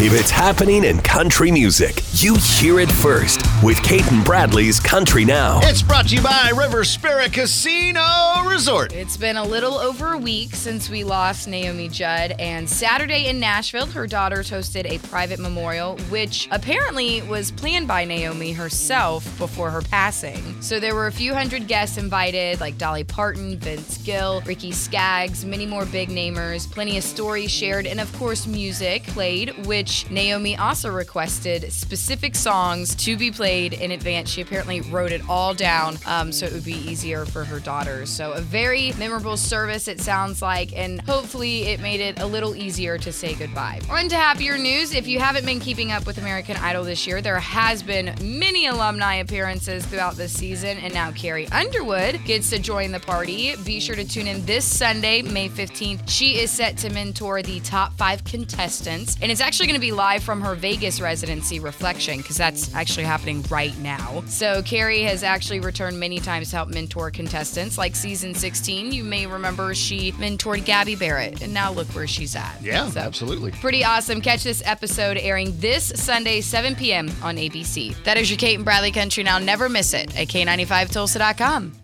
if it's happening in country music, you hear it first with Cait and Bradley's Country Now. It's brought to you by River Spirit Casino Resort. It's been a little over a week since we lost Naomi Judd, and Saturday in Nashville, her daughter hosted a private memorial, which apparently was planned by Naomi herself before her passing. So there were a few hundred guests invited, like Dolly Parton, Vince Gill, Ricky Skaggs, many more big namers, plenty of stories shared, and of course, music played, which Naomi also requested specific songs to be played in advance. She apparently wrote it all down um, so it would be easier for her daughters. So, a very memorable service, it sounds like, and hopefully it made it a little easier to say goodbye. On to happier news. If you haven't been keeping up with American Idol this year, there has been many alumni appearances throughout this season, and now Carrie Underwood gets to join the party. Be sure to tune in this Sunday, May 15th. She is set to mentor the top five contestants, and it's actually going to be live from her Vegas residency reflection because that's actually happening right now. So Carrie has actually returned many times to help mentor contestants. Like season 16, you may remember she mentored Gabby Barrett, and now look where she's at. Yeah, So, absolutely. Pretty awesome. Catch this episode airing this Sunday, 7 p.m. on ABC. That is your Cait and Bradley Country Now. Never miss it at K95Tulsa.com.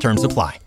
Terms apply.